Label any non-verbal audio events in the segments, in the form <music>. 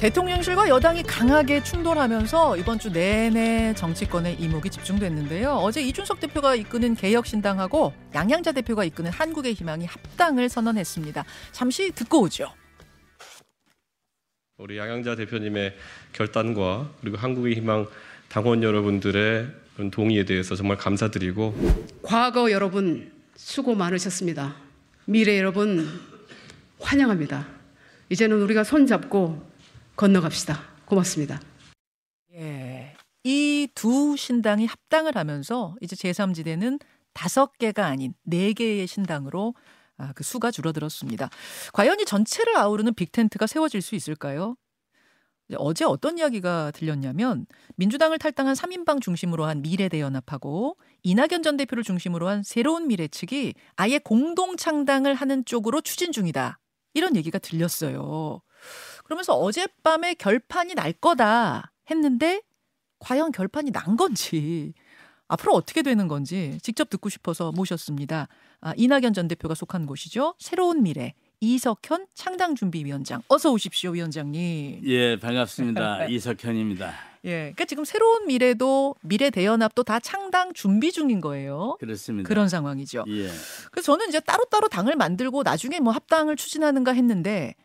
대통령실과 여당이 강하게 충돌하면서 이번 주 내내 정치권의 이목이 집중됐는데요. 어제 이준석 대표가 이끄는 개혁신당하고 양양자 대표가 이끄는 한국의 희망이 합당을 선언했습니다. 잠시 듣고 오죠. 우리 양양자 대표님의 결단과 그리고 한국의 희망 당원 여러분들의 동의에 대해서 정말 감사드리고 과거 여러분 수고 많으셨습니다. 미래 여러분 환영합니다. 이제는 우리가 손잡고 건너갑시다. 고맙습니다. 예. 이 두 신당이 합당을 하면서 이제 제3지대는 다섯 개가 아닌 네 개의 신당으로 아, 그 수가 줄어들었습니다. 과연 이 전체를 아우르는 빅텐트가 세워질 수 있을까요? 어제 어떤 이야기가 들렸냐면 민주당을 탈당한 3인방 중심으로 한 미래대연합하고 이낙연 전 대표를 중심으로 한 새로운 미래 측이 아예 공동 창당을 하는 쪽으로 추진 중이다. 이런 얘기가 들렸어요. 그러면서 어젯밤에 결판이 날 거다 했는데 과연 결판이 난 건지 앞으로 어떻게 되는 건지 직접 듣고 싶어서 모셨습니다. 아, 이낙연 전 대표가 속한 곳이죠. 새로운 미래 이석현 창당준비위원장 어서 오십시오 위원장님. 예 반갑습니다 <laughs> 이석현입니다. 예, 그러니까 지금 새로운 미래도 미래 대연합도 다 창당 준비 중인 거예요. 그렇습니다. 그런 상황이죠. 예. 그래서 저는 이제 따로따로 당을 만들고 나중에 뭐 합당을 추진하는가 했는데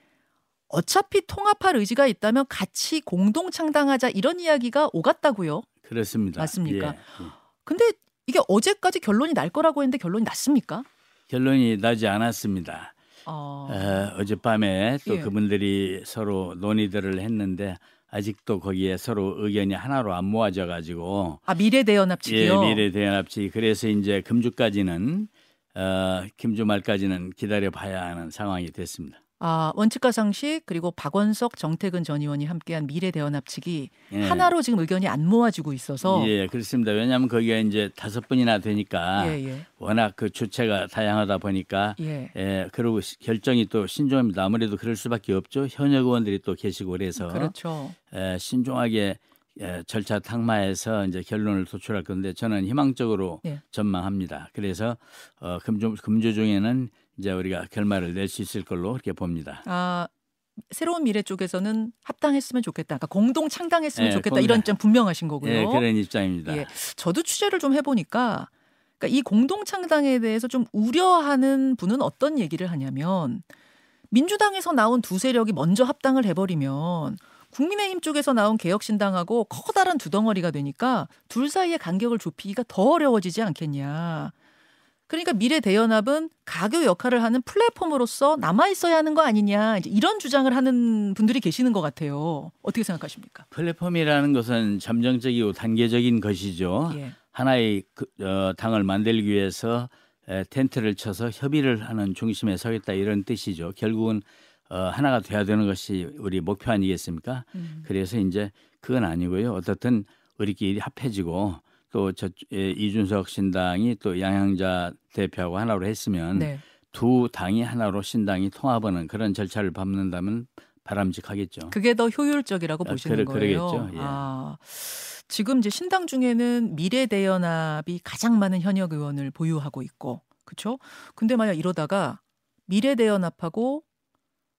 어차피 통합할 의지가 있다면 같이 공동 창당하자 이런 이야기가 오갔다고요. 그렇습니다. 맞습니까? 예, 예. 근데 이게 어제까지 결론이 날 거라고 했는데 결론이 났습니까? 결론이 나지 않았습니다. 어... 어, 어젯밤에 또 예. 그분들이 서로 논의들을 했는데 아직도 거기에 서로 의견이 하나로 안 모아져 가지고 아 미래 대연합 예, 측이요. 미래 대연합 측이 그래서 이제 금주까지는 어, 김주 말까지는 기다려 봐야 하는 상황이 됐습니다. 아 원칙과 상식 그리고 박원석 정태근 전 의원이 함께한 미래 대연합 측이 예. 하나로 지금 의견이 안 모아지고 있어서 예, 그렇습니다. 왜냐하면 거기가 이제 다섯 분이나 되니까 예, 예. 워낙 그 주체가 다양하다 보니까 예. 예, 그리고 시- 결정이 또 신중합니다. 아무래도 그럴 수밖에 없죠. 현역 의원들이 또 계시고 그래서 그렇죠. 에, 신중하게 에, 절차 탕마해서 이제 결론을 도출할 건데 저는 희망적으로 예. 전망합니다. 그래서 어, 금주 금주 중에는 이제 우리가 결말을 낼 수 있을 걸로 그렇게 봅니다. 아 새로운 미래 쪽에서는 합당했으면 좋겠다. 그러니까 공동 창당했으면 예, 좋겠다. 공동- 이런 점 분명하신 거고요. 예, 그런 입장입니다. 예. 저도 취재를 좀 해보니까 그러니까 이 공동 창당에 대해서 좀 우려하는 분은 어떤 얘기를 하냐면 민주당에서 나온 두 세력이 먼저 합당을 해버리면 국민의힘 쪽에서 나온 개혁신당하고 커다란 두 덩어리가 되니까 둘 사이의 간격을 좁히기가 더 어려워지지 않겠냐. 그러니까 미래 대연합은 가교 역할을 하는 플랫폼으로서 남아 있어야 하는 거 아니냐 이제 이런 주장을 하는 분들이 계시는 것 같아요. 어떻게 생각하십니까? 플랫폼이라는 것은 잠정적이고 단계적인 것이죠. 예. 하나의 그, 어, 당을 만들기 위해서 에, 텐트를 쳐서 협의를 하는 중심에 서겠다 이런 뜻이죠. 결국은 어, 하나가 돼야 되는 것이 우리 목표 아니겠습니까? 음. 그래서 이제 그건 아니고요. 어떻든 우리끼리 합해지고 또 저 이준석 신당이 또 양양자 대표하고 하나로 했으면 네. 두 당이 하나로 신당이 통합하는 그런 절차를 밟는다면 바람직하겠죠. 그게 더 효율적이라고 아, 보시는 그러- 거예요. 그러겠죠. 예. 아, 지금 이제 신당 중에는 미래대연합이 가장 많은 현역 의원을 보유하고 있고, 그렇죠? 근데 만약 이러다가 미래대연합하고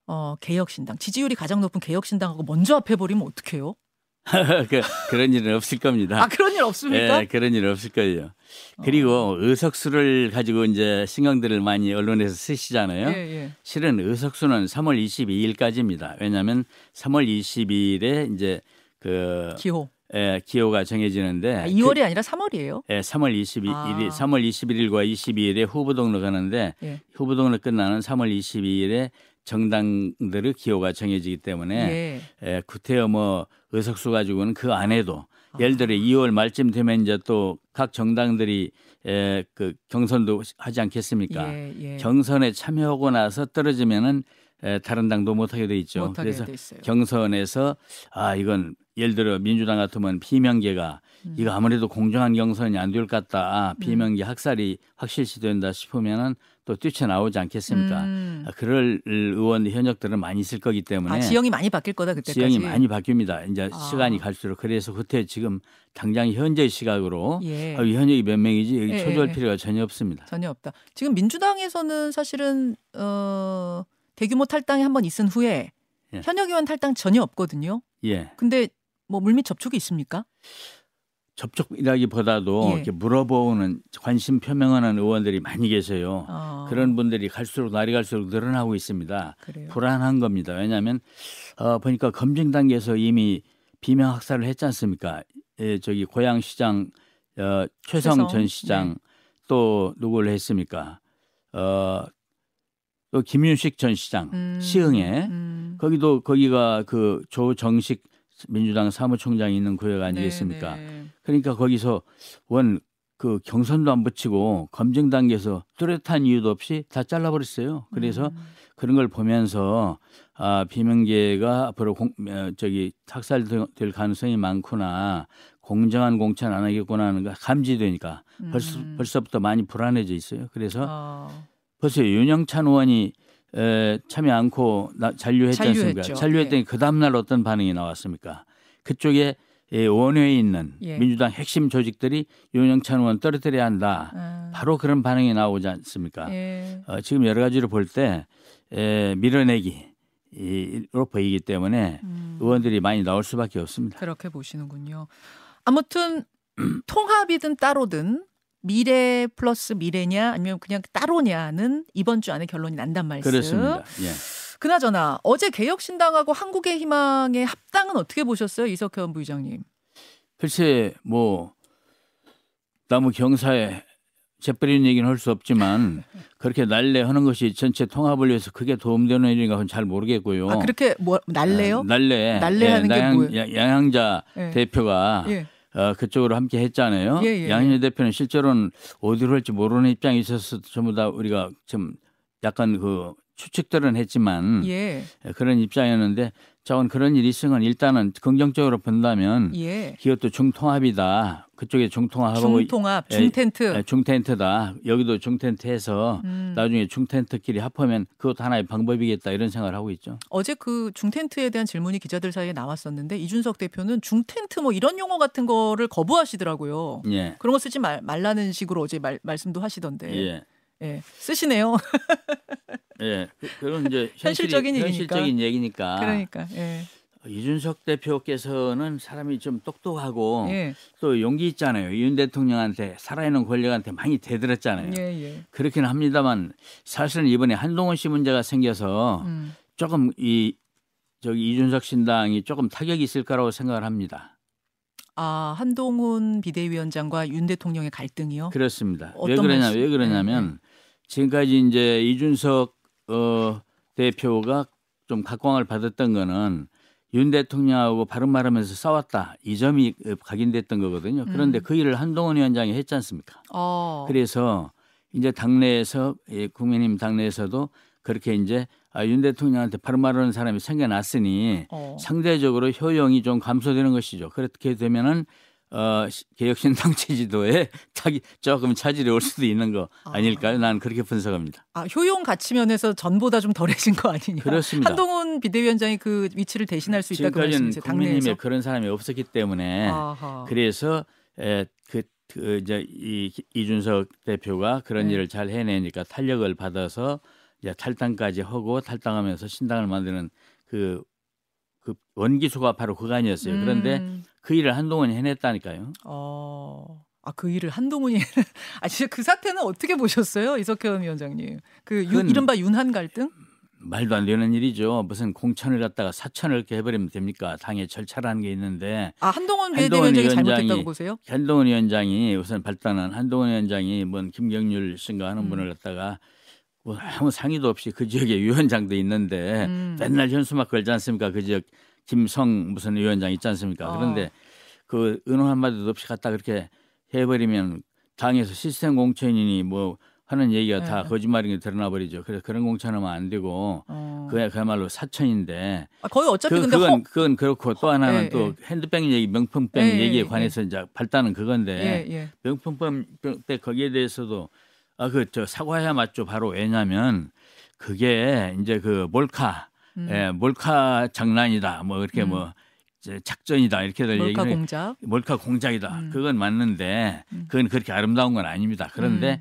어, 개혁신당 지지율이 가장 높은 개혁신당하고 먼저 합해버리면 어떡해요? <laughs> 그, 그런 일은 없을 겁니다. 아 그런 일 없습니까? 예, 그런 일 없을 거예요. 그리고 의석수를 가지고 이제 신경들을 많이 언론에서 쓰시잖아요. 예, 예. 실은 의석수는 3월 22일까지입니다. 왜냐하면 3월 20일에 이제 그 기호. 예, 기호가 정해지는데 아, 2월이 아니라 3월이에요. 그, 예, 3월 22일이 아. 3월 21일과 22일에 후보 등록하는데 예. 후보 등록 끝나는 3월 22일에 정당들의 기호가 정해지기 때문에 예. 예, 구태여 뭐 의석수 가지고는 그 안에도 아. 예를 들어 2월 말쯤 되면 이제 또 각 정당들이 에, 그 경선도 하지 않겠습니까? 예, 예. 경선에 참여하고 나서 떨어지면은 에, 다른 당도 못하게 돼 있죠. 못하게 그래서 돼. 경선에서 아 이건 예를 들어 민주당 같으면 비명계가 음. 이거 아무래도 공정한 경선이 안 될 것 같다. 아, 비명계 학살이 확실시 된다 싶으면은 또 뛰쳐나오지 않겠습니까? 음. 아, 그럴 의원 현역들은 많이 있을 거기 때문에 아, 지형이 많이 바뀔 거다 그때까지. 지형이 많이 바뀝니다. 이제 아. 시간이 갈수록 그래서 그때 지금 당장 현재 시각으로 예. 아, 이 현역이 몇 명이지 여기 예, 초조할 예. 필요가 전혀 없습니다. 전혀 없다. 지금 민주당에서는 사실은 어 대규모 탈당이 한 번 있은 후에 예. 현역 의원 탈당 전혀 없거든요. 예. 근데 뭐 물밑 접촉이 있습니까? 접촉이라기보다도 예. 이렇게 물어보는 관심 표명하는 의원들이 많이 계세요. 아, 그런 분들이 갈수록 날이 갈수록 늘어나고 있습니다. 그래요. 불안한 겁니다. 왜냐하면 어, 보니까 검증 단계에서 이미 비명 학살을 했지 않습니까? 예, 저기 고양시장 어, 최성 최성, 전 시장 네. 또 누구를 했습니까? 어, 또 김윤식 전 시장 음, 시흥에 음. 거기도 거기가 그 조정식 민주당 사무총장이 있는 구역 아니겠습니까? 네, 네. 그러니까 거기서 원 그 경선도 안 붙이고 검증 단계에서 뚜렷한 이유도 없이 다 잘라버렸어요. 그래서 음. 그런 걸 보면서 아 비명계가 앞으로 공, 어, 저기 학살될 가능성이 많구나 공정한 공천 안 하겠구나 하는 거 감지되니까 벌써 음. 벌써부터 많이 불안해져 있어요. 그래서 아, 벌써 윤영찬 의원이 에, 참여 않고 나, 잔류했지 않습니까? 잔류했더니 그 다음날 어떤 반응이 나왔습니까? 그쪽에 예, 원외에 있는 예. 민주당 핵심 조직들이 윤영찬 의원 떨어뜨려야 한다. 아, 바로 그런 반응이 나오지 않습니까? 예. 어, 지금 여러 가지로 볼 때 밀어내기로 보이기 때문에 음. 의원들이 많이 나올 수밖에 없습니다. 그렇게 보시는군요. 아무튼 <clears throat> 통합이든 따로든 미래 플러스 미래냐 아니면 그냥 따로냐는 이번 주 안에 결론이 난단 말씀. 그렇습니다. 예. 그나저나 어제 개혁신당하고 한국의 희망의 합당은 어떻게 보셨어요, 이석현 부의장님? 글쎄 뭐 나무 경사에 재뿌리는 얘기는 할 수 없지만 <laughs> 그렇게 날래 하는 것이 전체 통합을 위해서 크게 도움되는 일인가 그건 잘 모르겠고요. 아 그렇게 뭐 날래요? 어, 날래. 날래하는 게 양양- 뭐예요? 야- 양양자 예. 대표가 예. 어, 그쪽으로 함께 했잖아요. 예, 예, 양현희 대표는 실제로는 어디로 할지 모르는 입장이 있어서 전부 다 우리가 좀 약간 그 추측들은 했지만 예. 그런 입장이었는데 자원 그런 일이 있으면 일단은 긍정적으로 본다면 예. 기업도 중통합이다. 그쪽에 중통합하고 중통합, 예, 중텐트. 예, 중텐트다. 여기도 중텐트해서 음. 나중에 중텐트끼리 합하면 그것도 하나의 방법이겠다 이런 생각을 하고 있죠. 어제 그 중텐트에 대한 질문이 기자들 사이에 나왔었는데 이준석 대표는 중텐트 뭐 이런 용어 같은 거를 거부하시더라고요. 예. 그런 거 쓰지 말, 말라는 식으로 어제 말, 말씀도 하시던데. 예. 예. 쓰시네요. <laughs> 예. 그- 그건 이제 <laughs> 현실이- 현실적인 얘기니까. 현실적인 얘기니까. 그러니까. 예. 이준석 대표께서는 사람이 좀 똑똑하고 예. 또 용기 있잖아요. 윤 대통령한테 살아있는 권력한테 많이 대들었잖아요. 예, 예. 그렇긴 합니다만 사실은 이번에 한동훈 씨 문제가 생겨서 음. 조금 이 저기 이준석 신당이 조금 타격이 있을 거라고 생각을 합니다. 아, 한동훈 비대위원장과 윤 대통령의 갈등이요? 그렇습니다. 왜 그러냐 말씀? 왜 그러냐면 지금까지 이제 이준석 어, 대표가 좀 각광을 받았던 거는 윤 대통령하고 바른 말하면서 싸웠다 이 점이 어, 각인됐던 거거든요. 그런데 음. 그 일을 한동훈 위원장이 했지 않습니까? 어. 그래서 이제 당내에서 예, 국민의힘 당내에서도 그렇게 이제 아, 윤 대통령한테 바른 말하는 사람이 생겨났으니 어. 상대적으로 효용이 좀 감소되는 것이죠. 그렇게 되면은 어, 시- 개혁신당 <laughs> 지지도에 타기 조금 차질이 올 수도 있는 거 아닐까요? 나는 그렇게 분석합니다. 아, 효용 가치 면에서 전보다 좀 덜해진 거 아니냐? 그렇습니다. 한동훈 비대위원장이 그 위치를 대신할 수 있다 그 말씀이세요? 당내에서. 그런 사람이 없었기 때문에 아하. 그래서 에, 그, 그 이제 이 이준석 대표가 그런 네. 일을 잘 해내니까 탄력을 받아서 이제 탈당까지 하고 탈당하면서 신당을 만드는 그, 그 원기수가 바로 그거 아니었어요. 그런데 음. 그 일을 한동훈이 해냈다니까요. 어. 아, 그 일을 한동훈이 <laughs> 아, 진짜 그 사태는 어떻게 보셨어요? 이석현 위원장님. 그 유, 그건- 이른바 윤한 갈등? 말도 안 되는 일이죠. 무슨 공천을 갖다가 사천을 이렇게 해버리면 됩니까? 당의 절차라는 게 있는데 아, 한동훈 한동훈 비대위원장이 위원장이 잘못했다고 보세요? 한동훈 위원장이 우선 발단한 한동훈 위원장이 뭔 김경률 씨인가 하는 음. 분을 갖다가 뭐 아무 상의도 없이 그 지역에 <laughs> 위원장도 있는데 음. 맨날 현수막 걸지 않습니까? 그 지역 김성 무슨 위원장 있지 않습니까? 어. 그런데 그 은호 한마디도 없이 갖다 그렇게 해버리면 당에서 시스템 공천이니 뭐 하는 얘기가 다 네. 거짓말인 게 드러나 버리죠. 그래서 그런 공천하면 안 되고 어. 그야 그야말로 사천인데 아, 거의 어차피 그, 근데 그건 허, 그건 그렇고 또 하나는 예, 또 예. 핸드백 얘기 명품백 예, 얘기에 예, 관해서 이제 발단은 그건데 예, 예. 명품백 거기에 대해서도 아 그 저 사과해야 맞죠 바로 왜냐하면 그게 이제 그 몰카 음. 예, 몰카 장난이다 뭐 이렇게 음. 뭐 작전이다 이렇게들 몰카 얘기를 공작. 몰카 공작이다 음. 그건 맞는데 음. 그건 그렇게 아름다운 건 아닙니다 그런데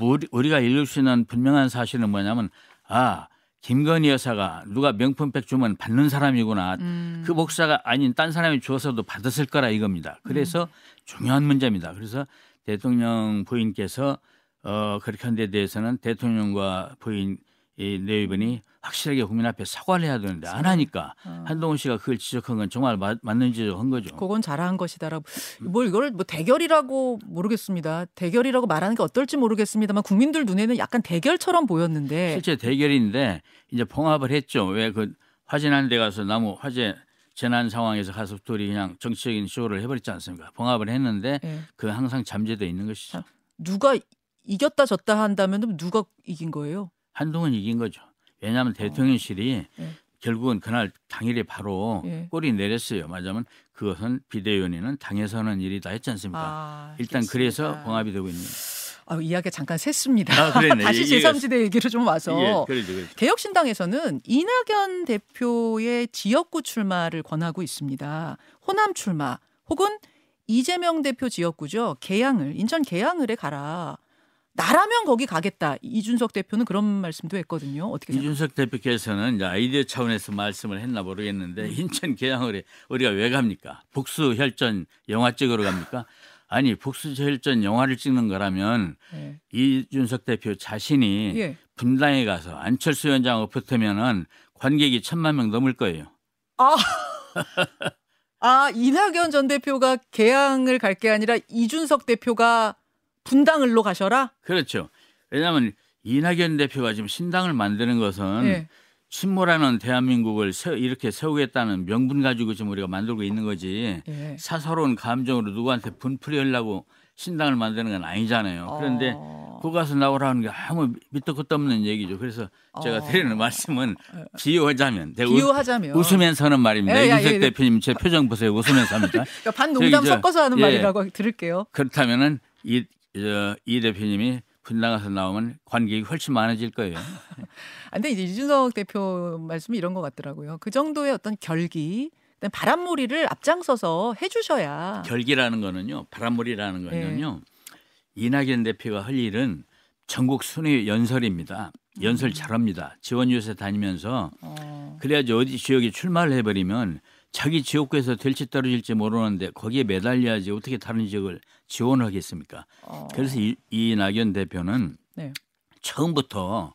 음. 우리, 우리가 읽을 수 있는 분명한 사실은 뭐냐면 아 김건희 여사가 누가 명품백 주면 받는 사람이구나. 음. 그 목사가 아닌 딴 사람이 주어서도 받았을 거라 이겁니다. 그래서 중요한 문제입니다. 그래서 대통령 부인께서 어 그렇게 한 데 대해서는 대통령과 부인 이 내위분이 확실하게 국민 앞에 사과를 해야 되는데 안 하니까 어. 한동훈 씨가 그걸 지적한 건 정말 맞, 맞는 지적한 거죠. 그건 잘한 것이다라고 뭘 이걸 뭐 대결이라고 모르겠습니다. 대결이라고 말하는 게 어떨지 모르겠습니다만 국민들 눈에는 약간 대결처럼 보였는데 실제 대결인데 이제 봉합을 했죠. 왜 그 화재난 데 가서 나무 화재 재난 상황에서 가서 둘이 그냥 정치적인 쇼를 해버렸지 않습니까? 봉합을 했는데 예. 그 항상 잠재돼 있는 것이죠. 자, 누가 이겼다 졌다 한다면 누가 이긴 거예요? 한동훈 이긴 거죠. 왜냐하면 대통령실이 예. 결국은 그날 당일에 바로 예. 꼬리 내렸어요. 맞으면 그것은 비대위원회는 당에서는 일이다 했지 않습니까? 아, 일단. 그래서 봉합이 되고 있는. 아, 이야기가 잠깐 샜습니다. 아. <laughs> 다시 얘기가 제3지대 얘기로 좀 와서 예, 그러죠, 그러죠. 개혁신당에서는 이낙연 대표의 지역구 출마를 권하고 있습니다. 호남 출마 혹은 이재명 대표 지역구죠. 계양을 인천 계양을에 가라. 나라면 거기 가겠다. 이준석 대표는 그런 말씀도 했거든요. 어떻게 생각하세요? 이준석 대표께서는 이제 아이디어 차원에서 말씀을 했나 모르겠는데 인천 계양을에 우리가 왜 갑니까? 북수 혈전 영화 찍으러 갑니까? 아니 북수 혈전 영화를 찍는 거라면 예. 이준석 대표 자신이 예. 분당에 가서 안철수 위원장하고 붙으면은 관객이 천만 명 넘을 거예요. 아, <laughs> 아 이낙연 전 대표가 개항을 갈 게 아니라 이준석 대표가 분당을로 가셔라. 그렇죠. 왜냐하면 이낙연 대표가 지금 신당을 만드는 것은 예. 친모라는 대한민국을 세- 이렇게 세우겠다는 명분 가지고 지금 우리가 만들고 있는 거지. 예. 사사로운 감정으로 누구한테 분풀이 하려고 신당을 만드는 건 아니잖아요. 그런데 어. 거기 가서 나오라는 게 아무 밑도 끝도 없는 얘기죠. 그래서 제가 어. 드리는 말씀은 비유하자면 내가 비유하자면 웃으면서 하는 말입니다. 예, 야, 윤석 예. 대표님 제 표정 보세요. 웃으면서 합니다. <laughs> 그러니까 반농담 섞어서 하는 예. 말이라고 들을게요. 그렇다면은 이, 저, 이 대표님이 분당 가서 나오면 관객이 훨씬 많아질 거예요. 아, <laughs> 근데 이제 이준석 대표 말씀이 이런 것 같더라고요. 그 정도의 어떤 결기, 바람몰이를 앞장서서 해주셔야. 결기라는 거는요, 바람물이라는 거는요, 이낙연 대표가 할 일은 전국 순회 연설입니다. 연설 잘합니다. 지원 유세 다니면서 어, 그래야지 어디 지역에 출마를 해버리면 자기 지역구에서 될지 떨어질지 모르는데 거기에 매달려야지 어떻게 다른 지역을 지원하겠습니까? 어, 그래서 이, 이낙연 대표는 네. 처음부터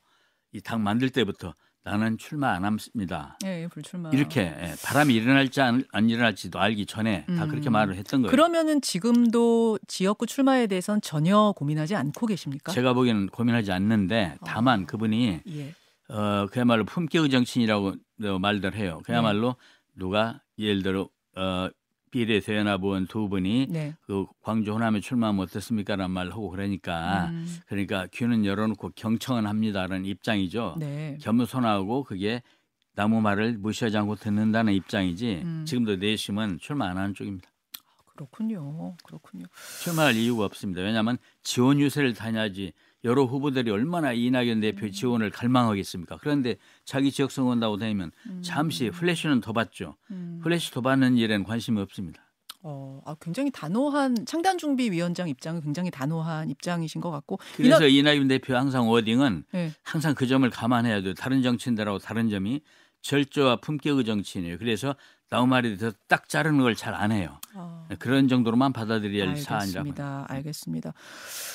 이 당 만들 때부터 나는 출마 안 합니다. 예, 불출마. 이렇게 예, 바람이 일어날지 안, 안 일어날지도 알기 전에 다 음. 그렇게 말을 했던 거예요. 그러면은 지금도 지역구 출마에 대해서는 전혀 고민하지 않고 계십니까? 제가 보기에는 고민하지 않는데 다만 그분이 예. 어 그야말로 품격의 정치인이라고 말들 해요. 그야말로 누가 예를 들어 어 비례대연합 의원 두 분이 네. 그 광주 호남에 출마하면 어떻습니까라는 말을 하고 그러니까 음, 그러니까 귀는 열어놓고 경청은 합니다라는 입장이죠. 네. 겸손하고 그게 나무 말을 무시하지 않고 듣는다는 입장이지 음. 지금도 내심은 출마 안 하는 쪽입니다. 그렇군요. 그렇군요. 출마할 이유가 없습니다. 왜냐하면 지원 유세를 다녀야지 여러 후보들이 얼마나 이낙연 대표의 지원을 갈망하겠습니까? 그런데 자기 지역 선거 온다고 다니면 잠시 플래시는 더 받죠. 음. 플래시 더 받는 일에는 관심이 없습니다. 어, 아, 굉장히 단호한 창당 준비 위원장 입장은 굉장히 단호한 입장이신 것 같고. 그래서 이낙연 대표 항상 wording은 네. 항상 그 점을 감안해야 돼요. 다른 정치인들하고 다른 점이 절조와 품격의 정치인이에요. 그래서 나무 말이 돼서 딱 자르는 걸 잘 안 해요. 아, 그런 정도로만 받아들여야 할 사안이라고. 알겠습니다. 알겠습니다.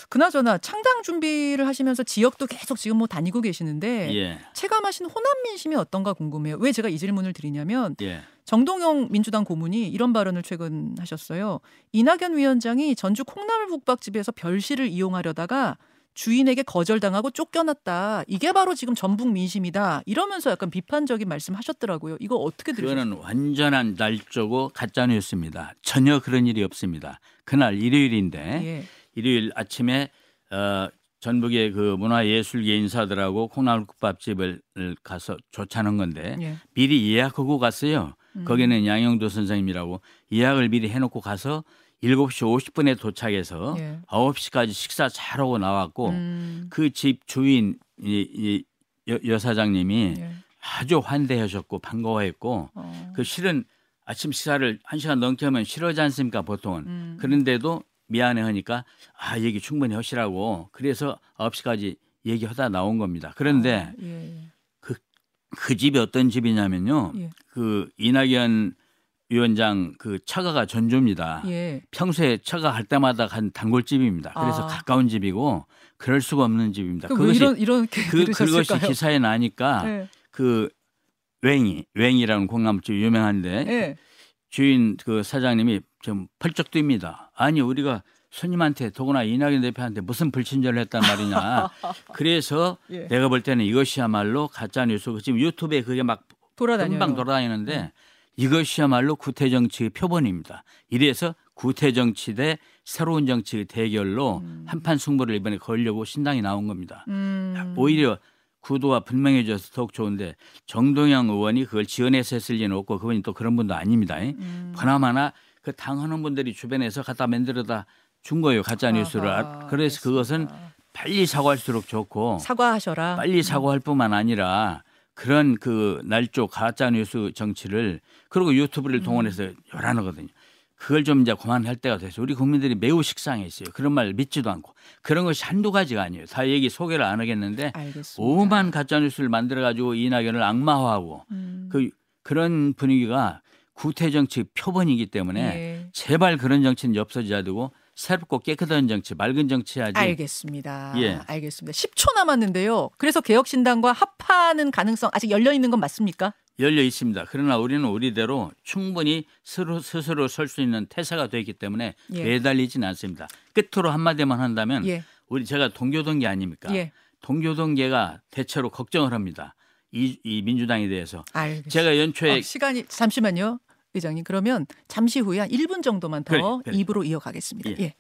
그나저나 창당 준비를 하시면서 지역도 계속 지금 뭐 다니고 계시는데 예, 체감하신 호남 민심이 어떤가 궁금해요. 왜 제가 이 질문을 드리냐면 예. 정동영 민주당 고문이 이런 발언을 최근 하셨어요. 이낙연 위원장이 전주 콩나물 국밥집에서 별실을 이용하려다가 주인에게 거절당하고 쫓겨났다. 이게 바로 지금 전북 민심이다. 이러면서 약간 비판적인 말씀하셨더라고요. 이거 어떻게 들으셨어요? 그거는 완전한 날조고 가짜 뉴스입니다. 전혀 그런 일이 없습니다. 그날 일요일인데 예. 일요일 아침에 어, 전북의 그 문화예술계 인사들하고 콩나물국밥집을 가서 조차는 건데 예. 미리 예약하고 갔어요. 음. 거기는 양영도 선생님이라고 예약을 미리 해놓고 가서 7시 50분에 도착해서 예. 9시까지 식사 잘 하고 나왔고 음, 그집 주인 이, 이 여, 여사장님이 예. 아주 환대하셨고 반가워했고 어. 그 실은 아침 식사를 한 시간 넘게 하면 싫어하지 않습니까 보통은 음. 그런데도 미안해 하니까 아 얘기 충분히 하시라고 그래서 9시까지 얘기하다 나온 겁니다 그런데 예. 그 집이 어떤 집이냐면요. 예. 그 이낙연 위원장 그 처가가 전주입니다. 예. 평소에 처가 갈 때마다 간 단골집입니다. 그래서 아. 가까운 집이고 그럴 수가 없는 집입니다. 그것이 이런 이렇게 그, 그것이? 기사에 나니까 네. 그 웽이 웽이라는 콩나물집 유명한데 예. 주인 그 사장님이 좀 펄쩍 뜁니다. 아니 우리가 손님한테 더구나 이낙연 대표한테 무슨 불친절을 했단 말이냐. <laughs> 그래서 예. 내가 볼 때는 이것이야말로 가짜 뉴스. 지금 유튜브에 그게 막 돌아다녀요. 금방 돌아다니는데 이것이야말로 구태 정치의 표본입니다. 이래서 구태 정치 대 새로운 정치의 대결로 한판 승부를 이번에 걸려고 신당이 나온 겁니다. 음. 오히려 구도가 분명해져서 더욱 좋은데 정동영 의원이 그걸 지원해서 했을 리는 없고 그분이 또 그런 분도 아닙니다. 음. 보나마나 그 당하는 분들이 주변에서 갖다 만들어다 준 거예요 가짜 뉴스를. 아하, 그래서 그것은 알겠습니다. 빨리 사과할수록 좋고 사과하셔라. 빨리 사과할 뿐만 아니라 그런 그 날조 가짜 뉴스 정치를 그리고 유튜브를 음. 동원해서 요란하거든요. 그걸 좀 이제 그만할 때가 돼서 우리 국민들이 매우 식상해 있어요. 그런 말 믿지도 않고 그런 것이 한두 가지가 아니에요. 다 얘기 소개를 안 하겠는데 알겠습니다. 오만 가짜 뉴스를 만들어 가지고 이낙연을 악마화하고 음. 그 그런 분위기가 구태 정치 표본이기 때문에 예. 제발 그런 정치는 없어져야 되고 새롭고 깨끗한 정치, 맑은 정치 해야지. 알겠습니다. 예. 알겠습니다. 10초 남았는데요. 그래서 개혁신당과 합하는 가능성 아직 열려 있는 건 맞습니까? 열려 있습니다. 그러나 우리는 우리대로 충분히 스스로, 스스로 설 수 있는 태세가 되어 있기 때문에 예. 매달리지는 않습니다. 끝으로 한마디만 한다면 예. 우리 제가 동교동계 아닙니까? 예. 동교동계가 대체로 걱정을 합니다. 이, 이 민주당에 대해서. 알겠습니다. 제가 연초에 어, 시간이 잠시만요. 의장님 그러면 잠시 후에 한 1분 정도만 더 그래, 그래. 입으로 이어가겠습니다. 예. 예.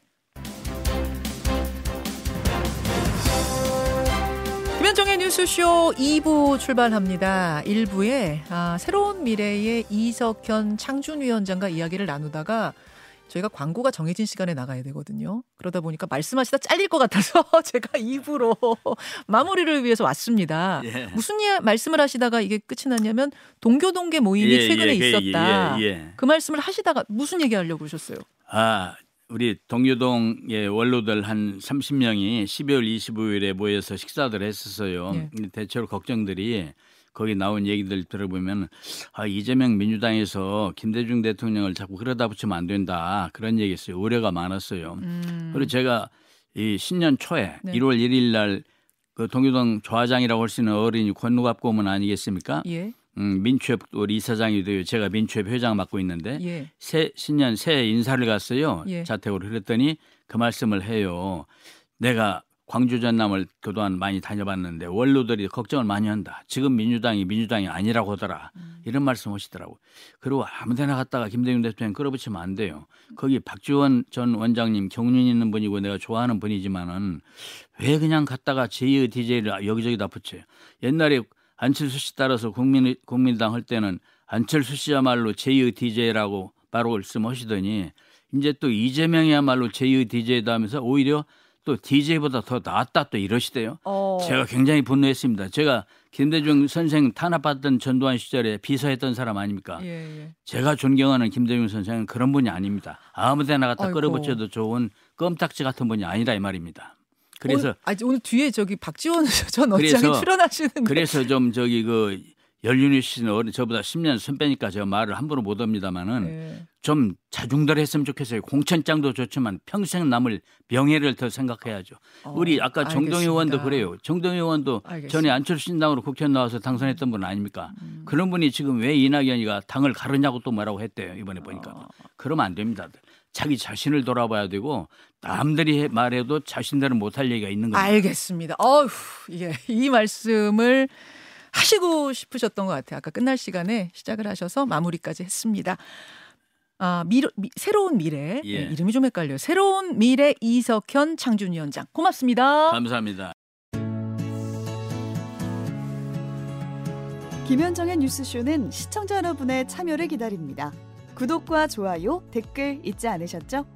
김현정의 뉴스쇼 2부 출발합니다. 1부에 아, 새로운 미래의 이석현 창준위원장과 이야기를 나누다가 저희가 광고가 정해진 시간에 나가야 되거든요. 그러다 보니까 말씀하시다 잘릴 것 같아서 <laughs> 제가 2부로 마무리를 위해서 왔습니다. 예. 무슨 예, 말씀을 하시다가 이게 끝이 났냐면 동교 동계 모임이 예, 최근에 예, 그, 있었다. 예, 예. 그 말씀을 하시다가 무슨 얘기 하려고 그러셨어요? 아, 우리 동교동의 원로들 한 30명이 12월 25일에 모여서 식사를 했었어요. 대체로 걱정들이 거기 나온 얘기들 들어보면 아, 이재명 민주당에서 김대중 대통령을 자꾸 그러다 붙이면 안 된다. 그런 얘기 했어요. 우려가 많았어요. 음. 그리고 제가 이 신년 초에 네. 1월 1일 날 그 동교동 조화장이라고 할 수 있는 어른이 권누갑고문 아니겠습니까? 예. 음, 민추협 우리 이사장이 돼요. 제가 민추협 회장 맡고 있는데 예. 새 신년 새 인사를 갔어요. 예. 자택으로 그랬더니 그 말씀을 해요. 내가 광주 전남을 그동안 많이 다녀봤는데 원로들이 걱정을 많이 한다. 지금 민주당이 민주당이 아니라고 하더라. 음. 이런 말씀 하시더라고. 그리고 아무데나 갔다가 김대중 대통령 끌어붙이면 안 돼요. 거기 박지원 전 원장님 경륜 있는 분이고 내가 좋아하는 분이지만은 왜 그냥 갔다가 제2의 DJ를 여기저기 다 붙여요. 옛날에 안철수 씨 따라서 국민 국민당 할 때는 안철수 씨야말로 제2의 DJ라고 바로 말씀하시더니 이제 또 이재명이야말로 제2의 DJ다 하면서 오히려 또 DJ보다 더 낫다 또 이러시대요. 어. 제가 굉장히 분노했습니다. 제가 김대중 선생 탄압받던 전두환 시절에 비서했던 사람 아닙니까? 예, 예. 제가 존경하는 김대중 선생은 그런 분이 아닙니다. 아무데나 갖다 아이고. 끌어붙여도 좋은 껌딱지 같은 분이 아니라 이 말입니다. 그래서 오늘, 아니, 오늘 뒤에 저기 박지원 <laughs> 전 원장이 출연하시는 그래서 좀 저기 그 연륜이 씨는 어린 저보다 10년 선배니까 제가 말을 함부로 못 합니다만은 예. 좀 자중들 했으면 좋겠어요. 공천장도 좋지만 평생 남을 명예를 더 생각해야죠. 어, 우리 아까 정동희 의원도. 그래요. 정동희 의원도 알겠습니다. 전에 안철수 신당으로 국회의원 나와서 당선했던 분 아닙니까? 그런 분이 지금 왜 이낙연이가 당을 가르냐고 또 뭐라고 했대요. 이번에 보니까. 어. 그러면 안 됩니다. 자기 자신을 돌아봐야 되고 남들이 해- 말해도 자신들은 못할 얘기가 있는 겁니다. 알겠습니다. 어휴, 이게 이 말씀을 하시고 싶으셨던 것 같아요. 아까 끝날 시간에 시작을 하셔서 마무리까지 했습니다. 아, 미, 미, 새로운 미래 예. 네, 이름이 좀 헷갈려요. 새로운 미래 이석현 창준위원장 고맙습니다. 감사합니다. 김현정의 뉴스쇼는 시청자 여러분의 참여를 기다립니다. 구독과 좋아요, 댓글 잊지 않으셨죠?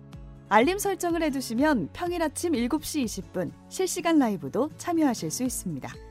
알림 설정을 해두시면 평일 아침 7시 20분 실시간 라이브도 참여하실 수 있습니다.